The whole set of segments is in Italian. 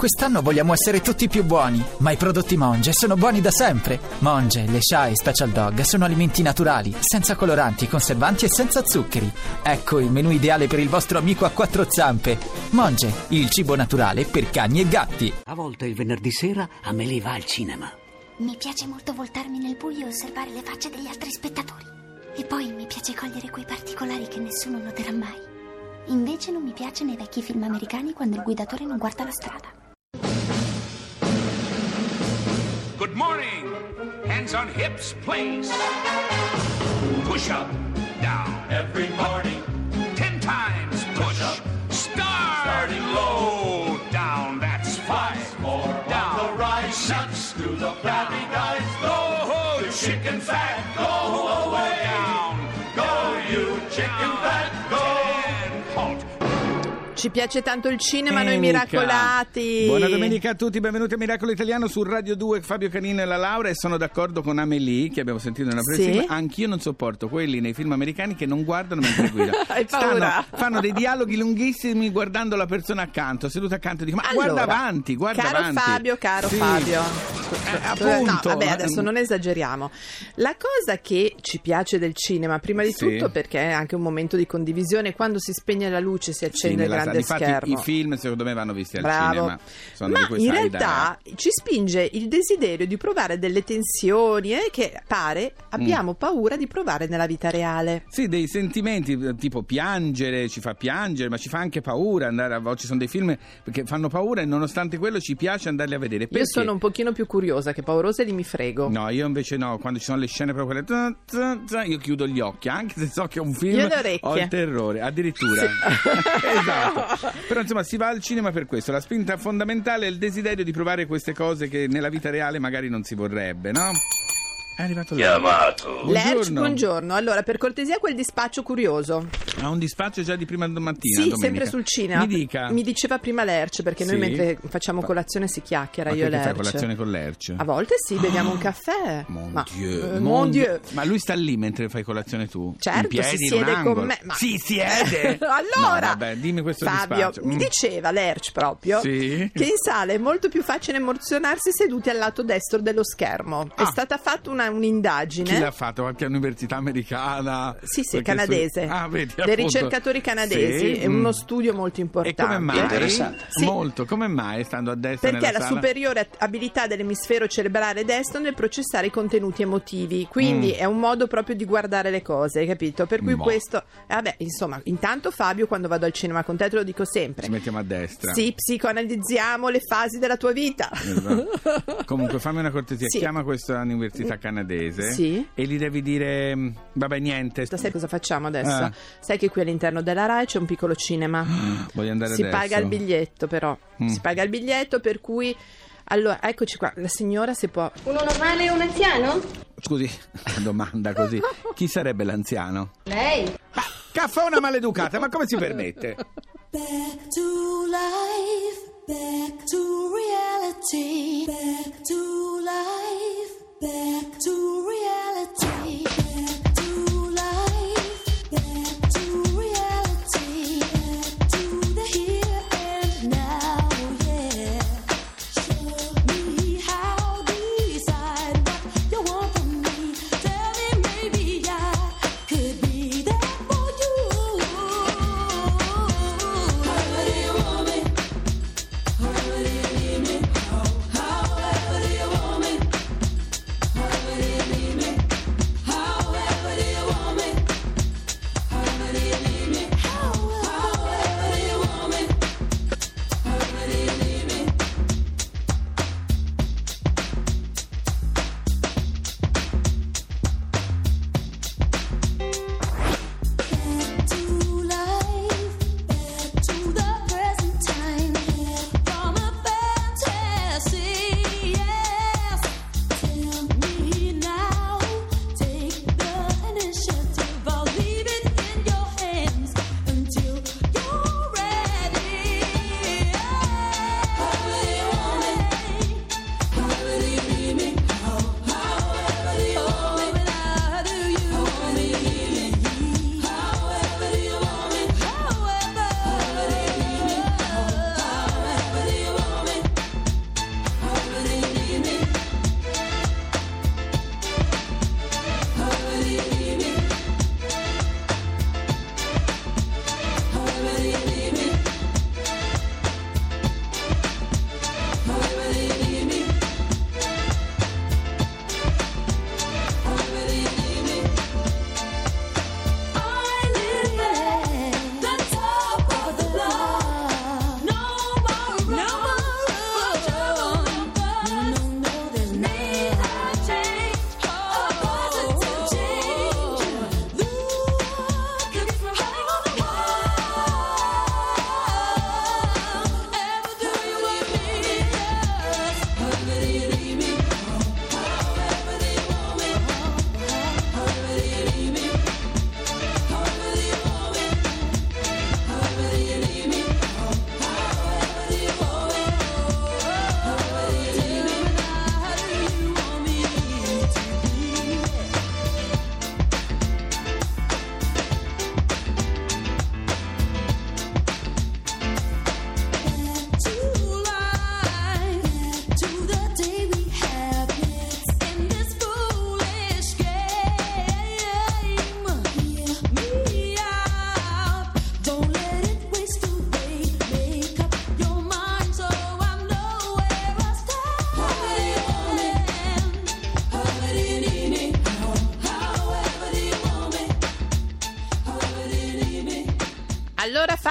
Quest'anno vogliamo essere tutti più buoni, ma i prodotti Monge sono buoni da sempre. Monge, le Sha e Special Dog sono alimenti naturali, senza coloranti, conservanti e senza zuccheri. Ecco il menù ideale per il vostro amico a quattro zampe. Monge, il cibo naturale per cani e gatti. A volte il venerdì sera Amelie va al cinema. Mi piace molto voltarmi nel buio e osservare le facce degli altri spettatori. E poi mi piace cogliere quei particolari che nessuno noterà mai. Invece non mi piace nei vecchi film americani quando il guidatore non guarda la strada. Good morning. Hands on hips, please. Push up, down. Every morning. Ten times push. up. Starting low, down. That's five. More down. the right. Six. Do the flabby guys. Go, you chicken fat. Go Ci piace tanto il cinema, noi miracolati. Buona domenica a tutti, benvenuti a Miracolo Italiano su Radio 2, Fabio Canino e la Laura e sono d'accordo con Amelie che abbiamo sentito nella Sì? prima. Anch'io non sopporto quelli nei film americani che non guardano mentre guidano. Hai paura? Stanno- fanno dei dialoghi lunghissimi guardando la persona accanto, seduta accanto, dico ma Allora, guarda avanti, guarda caro avanti. Fabio, caro Sì. Fabio. Eh, appunto. No, vabbè, adesso non esageriamo. La cosa che ci piace del cinema, prima di Sì. tutto perché è anche un momento di condivisione, quando si spegne la luce si Sì, accende il nella grande sala. schermo. I film secondo me vanno visti al Bravo. cinema. Sono Ma in realtà ci spinge il desiderio di provare delle tensioni eh, che pare abbiamo paura di provare nella vita reale. Sì, dei sentimenti, eh, tipo piangere, ci fa piangere, ma ci fa anche paura andare a. Ci sono dei film che fanno paura e nonostante quello ci piace andarli a vedere. Io Perché? sono un pochino più curiosa che paurosa li mi frego. No, io invece no, quando ci sono le scene proprio quelle zan, zan, zan, io chiudo gli occhi, anche se so che è un film Io le orecchie. ho il terrore, addirittura. esatto. Però insomma si va al cinema per questo, la spinta fondamentale è il desiderio di provare queste cose che nella vita reale magari non si vorrebbe, no? È arrivato lei. Chiamato. Lerch, buongiorno. Allora, per cortesia, quel dispaccio curioso. Ha un dispaccio già di prima mattina. sì, domenica. sempre sul cinema. Mi dica. Mi diceva prima Lerch, perché noi Sì? mentre facciamo colazione si chiacchiera Ma io e che fai Lerch. colazione con Lerch? A volte sì, beviamo un caffè. Mon Ma- Dieu, eh, mon mon Dieu. Ma lui sta lì mentre fai colazione tu? Certo, in piedi, si in un siede con me. Ma- Si siede? allora, No, vabbè, dimmi questo Fabio, dispaccio. mi Mm. diceva Lerch proprio Sì? che in sala è molto più facile emozionarsi seduti al lato destro dello schermo. È Ah. stata fatta una- un'indagine. Chi l'ha fatto? Qualche università americana? Sì, sì, canadese. stu- Ah, vedi, Dei ricercatori canadesi. Sì, È mm. uno studio molto E importante. come mai? Interessante. Sì. Molto, come mai stando a destra Perché nella la sala? superiore abilità dell'emisfero cerebrale destro nel processare i contenuti emotivi, quindi Mm. è un modo proprio di guardare le cose, hai capito? Per cui Boh. questo, eh, vabbè, insomma, intanto Fabio, quando vado al cinema con te, te lo dico sempre. Ci mettiamo a destra. Sì, psicoanalizziamo le fasi della tua vita. Esatto. Comunque fammi una cortesia, Sì. chiama questa università canadese Sì. e gli devi dire mm, vabbè niente. Sai cosa facciamo adesso? Ah. Sai che qui all'interno della RAI c'è un piccolo cinema. Voglio andare si adesso. paga il biglietto, però. Mm. Si paga il biglietto, per cui. Allora, eccoci qua. La signora si può. Uno normale e un anziano? Scusi, domanda così. Chi sarebbe l'anziano? Lei. Ma caffona maleducata, ma come si permette? Back to life, back to reality, back to life, back to reality,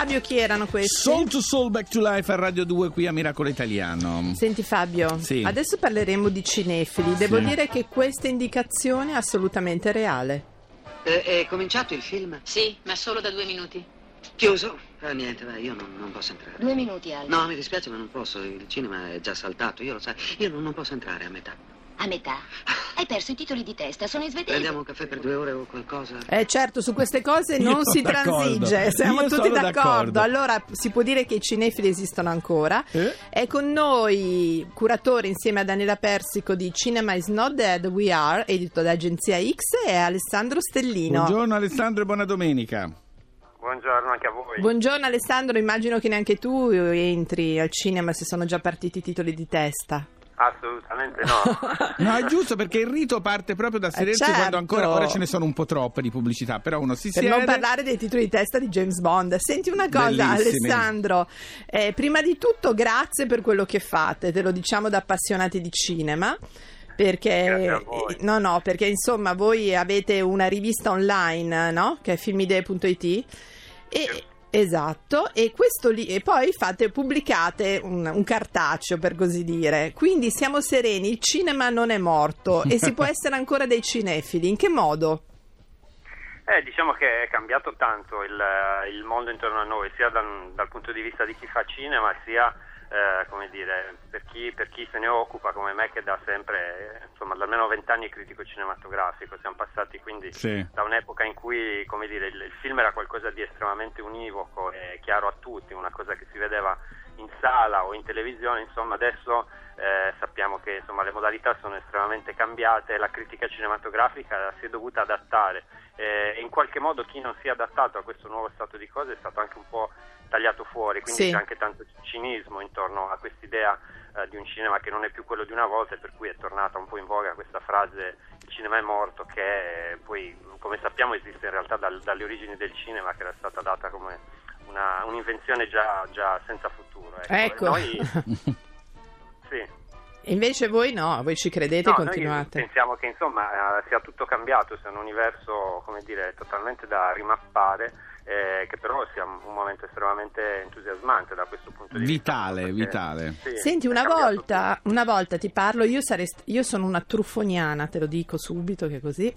Fabio, chi erano questi? Soul to Soul Back to Life a Radio 2 qui a Miracolo Italiano. Senti Fabio, Sì. adesso parleremo di cinefili. Devo Sì. dire che questa indicazione è assolutamente reale. Eh, è cominciato il film? Sì, ma solo da due minuti. Chiuso? Ah, niente, vai, io non, non posso entrare. Due minuti, Al. No, mi dispiace, ma non posso. Il cinema è già saltato, io lo sai. Io non, non posso entrare a metà. A metà. Hai perso i titoli di testa, sono in svedese. Prendiamo un caffè per due ore o qualcosa? Eh certo, su queste cose Io non si d'accordo. transige, siamo Io tutti d'accordo. d'accordo. Allora si può dire che i cinefili esistono ancora. Eh? È con noi, curatore insieme a Daniela Persico di Cinema is not dead, we are, edito da Agenzia X, e Alessandro Stellino. Buongiorno Alessandro e buona domenica. Buongiorno anche a voi. Buongiorno Alessandro, immagino che neanche tu entri al cinema se sono già partiti i titoli di testa. Assolutamente no. No, è giusto perché il rito parte proprio da sedersi certo. quando ancora ora ce ne sono un po' troppe di pubblicità, però uno si Per siede non parlare dei titoli di testa di James Bond. Senti una cosa, Bellissimi. Alessandro. eh, prima di tutto, grazie per quello che fate, te lo diciamo da appassionati di cinema. Perché, voi. no, no, perché insomma voi avete una rivista online, no? Che è filmidee.it. E, esatto, e questo lì, e poi fate, pubblicate un, un cartaceo per così dire. Quindi siamo sereni, il cinema non è morto e si può essere ancora dei cinefili. In che modo? Eh, diciamo che è cambiato tanto il, il mondo intorno a noi, sia dal, dal punto di vista di chi fa cinema, sia eh, come dire, per chi, per chi se ne occupa come me che da sempre, insomma, da almeno vent'anni è critico cinematografico. Siamo passati quindi Sì. da un'epoca in cui come dire, il, il film era qualcosa di estremamente univoco e chiaro a tutti, una cosa che si vedeva in sala o in televisione, insomma adesso eh, sappiamo che insomma, le modalità sono estremamente cambiate, la critica cinematografica si è dovuta adattare eh, e in qualche modo chi non si è adattato a questo nuovo stato di cose è stato anche un po' tagliato fuori, quindi Sì. c'è anche tanto cinismo intorno a quest'idea eh, di un cinema che non è più quello di una volta e per cui è tornata un po' in voga questa frase il cinema è morto che poi come sappiamo esiste in realtà dal- dalle origini del cinema che era stata data come una- un'invenzione già, già senza futuro. Ecco. Ecco. Noi, sì. Invece voi no, voi ci credete No, e noi continuate. pensiamo che insomma eh, sia tutto cambiato, sia un universo come dire, totalmente da rimappare, eh, che però sia un momento estremamente entusiasmante da questo punto di Vitale, vista. vitale. sì, Senti, una volta, una volta ti parlo, io, sarei st- io sono una truffoniana, te lo dico subito che così,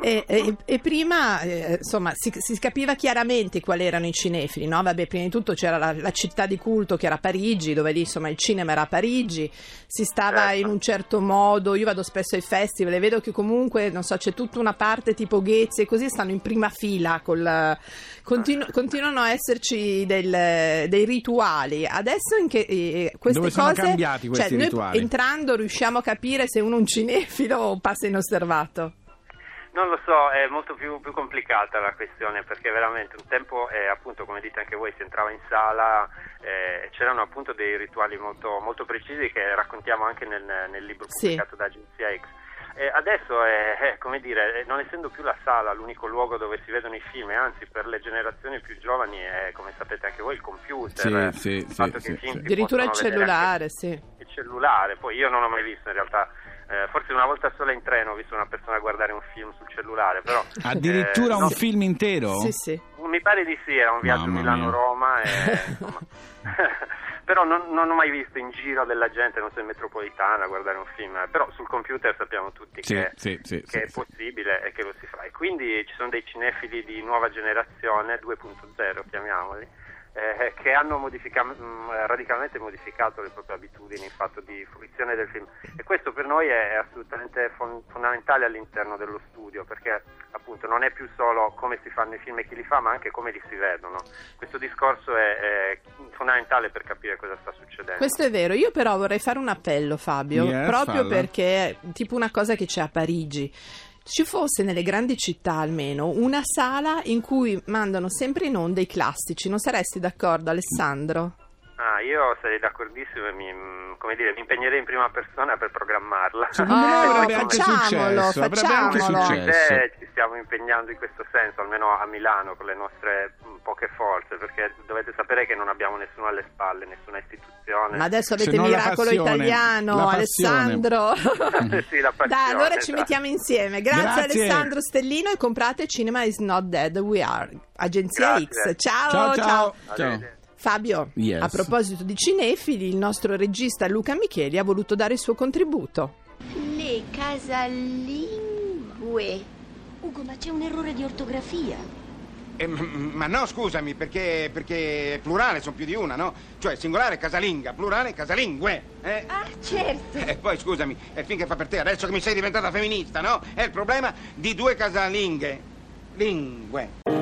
e, e- e prima eh, insomma si, si capiva chiaramente quali erano i cinefili, no? Vabbè, prima di tutto c'era la, la città di culto che era Parigi, dove lì insomma il cinema era a Parigi, si stava Certo. in un certo modo, io vado spesso ai festival e vedo che comunque, non so, c'è tutta una parte tipo Ghezzi e così stanno in prima fila, col, continu- continuano a esserci del- dei rituali. Adesso in che, eh, queste Dove sono cose, cambiati questi cioè, noi rituali? entrando riusciamo a capire se uno è un cinefilo o passa inosservato. Non lo so, è molto più, più complicata la questione perché veramente un tempo, eh, appunto come dite anche voi, si entrava in sala, eh, c'erano appunto dei rituali molto, molto precisi che raccontiamo anche nel, nel libro Sì. pubblicato da Agenzia X. Eh, adesso è, è, come dire, eh, non essendo più la sala l'unico luogo dove si vedono i film, e anzi per le generazioni più giovani è, come sapete anche voi, il computer, Sì, sì, il sì, fatto sì, che i film sì. Addirittura il cellulare, sì. il cellulare, poi io non ho mai visto in realtà, eh, forse una volta sola in treno ho visto una persona guardare un film sul cellulare, però... Addirittura eh, un no, film intero? Sì, sì. Mi pare di sì, era un viaggio Mamma Milano-Roma, e, insomma, però non, non ho mai visto in giro della gente, non so, in metropolitana a guardare un film, eh, però sul computer sappiamo tutti Sì, che, sì, sì, che è possibile e che lo si fa. E quindi ci sono dei cinefili di nuova generazione, 2.0 chiamiamoli, eh, che hanno modifica- mh, radicalmente modificato le proprie abitudini in fatto di fruizione del film e questo per noi è assolutamente fon- fondamentale all'interno dello studio perché appunto non è più solo come si fanno i film e chi li fa ma anche come li si vedono questo discorso è, è fondamentale per capire cosa sta succedendo Questo è vero, io però vorrei fare un appello Fabio, Yes, proprio falla. perché è tipo una cosa che c'è a Parigi. Ci fosse nelle grandi città almeno una sala in cui mandano sempre in onda i classici, non saresti d'accordo Alessandro? Ah, io sarei d'accordissimo e mi, mm, come dire, mi impegnerei in prima persona per programmarla. Secondo me avrebbe anche facciamolo, successo. Avrebbe anche facciamolo. successo. Eh, ci stiamo impegnando in questo senso, almeno a Milano con le nostre mm, poche forze, perché dovete sapere che non abbiamo nessuno alle spalle, nessuna istituzione. Ma adesso avete il miracolo passione, italiano. Alessandro. Sì, la passione, Dai, allora ci mettiamo insieme. Grazie, Grazie. Alessandro Stellino e comprate Cinema is not dead, we are. Agenzia Grazie. X. Ciao, Ciao, ciao. ciao. Fabio, Yes. a proposito di cinefili, il nostro regista Luca Micheli ha voluto dare il suo contributo. Le casalingue. Ugo, ma c'è un errore di ortografia. Eh, ma no, scusami, perché, perché plurale sono più di una, no? Cioè singolare casalinga, plurale casalingue. Eh? Ah, certo. E poi scusami, è finché fa per te, adesso che mi sei diventata femminista, no? È il problema di due casalinghe. Lingue.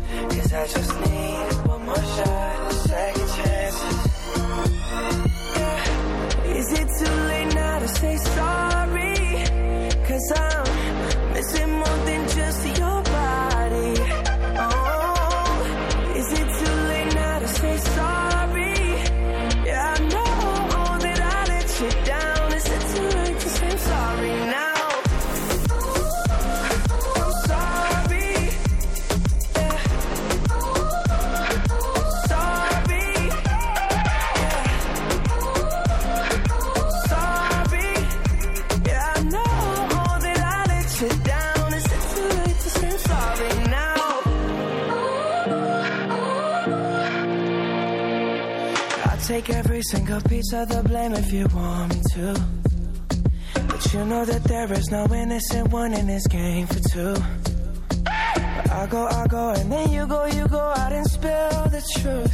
I just need one more shot. Is it too late now to say sorry? Cause I'm missing more than just take every single piece of the blame if you want me to. But you know that there is no innocent one in this game for two. I'll go, I'll go, and then you go, you go out and spill the truth.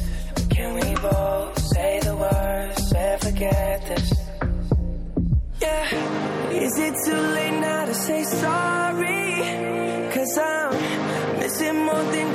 Can we both say the words and forget this? Yeah. Is it too late now to say sorry? Cause I'm missing more than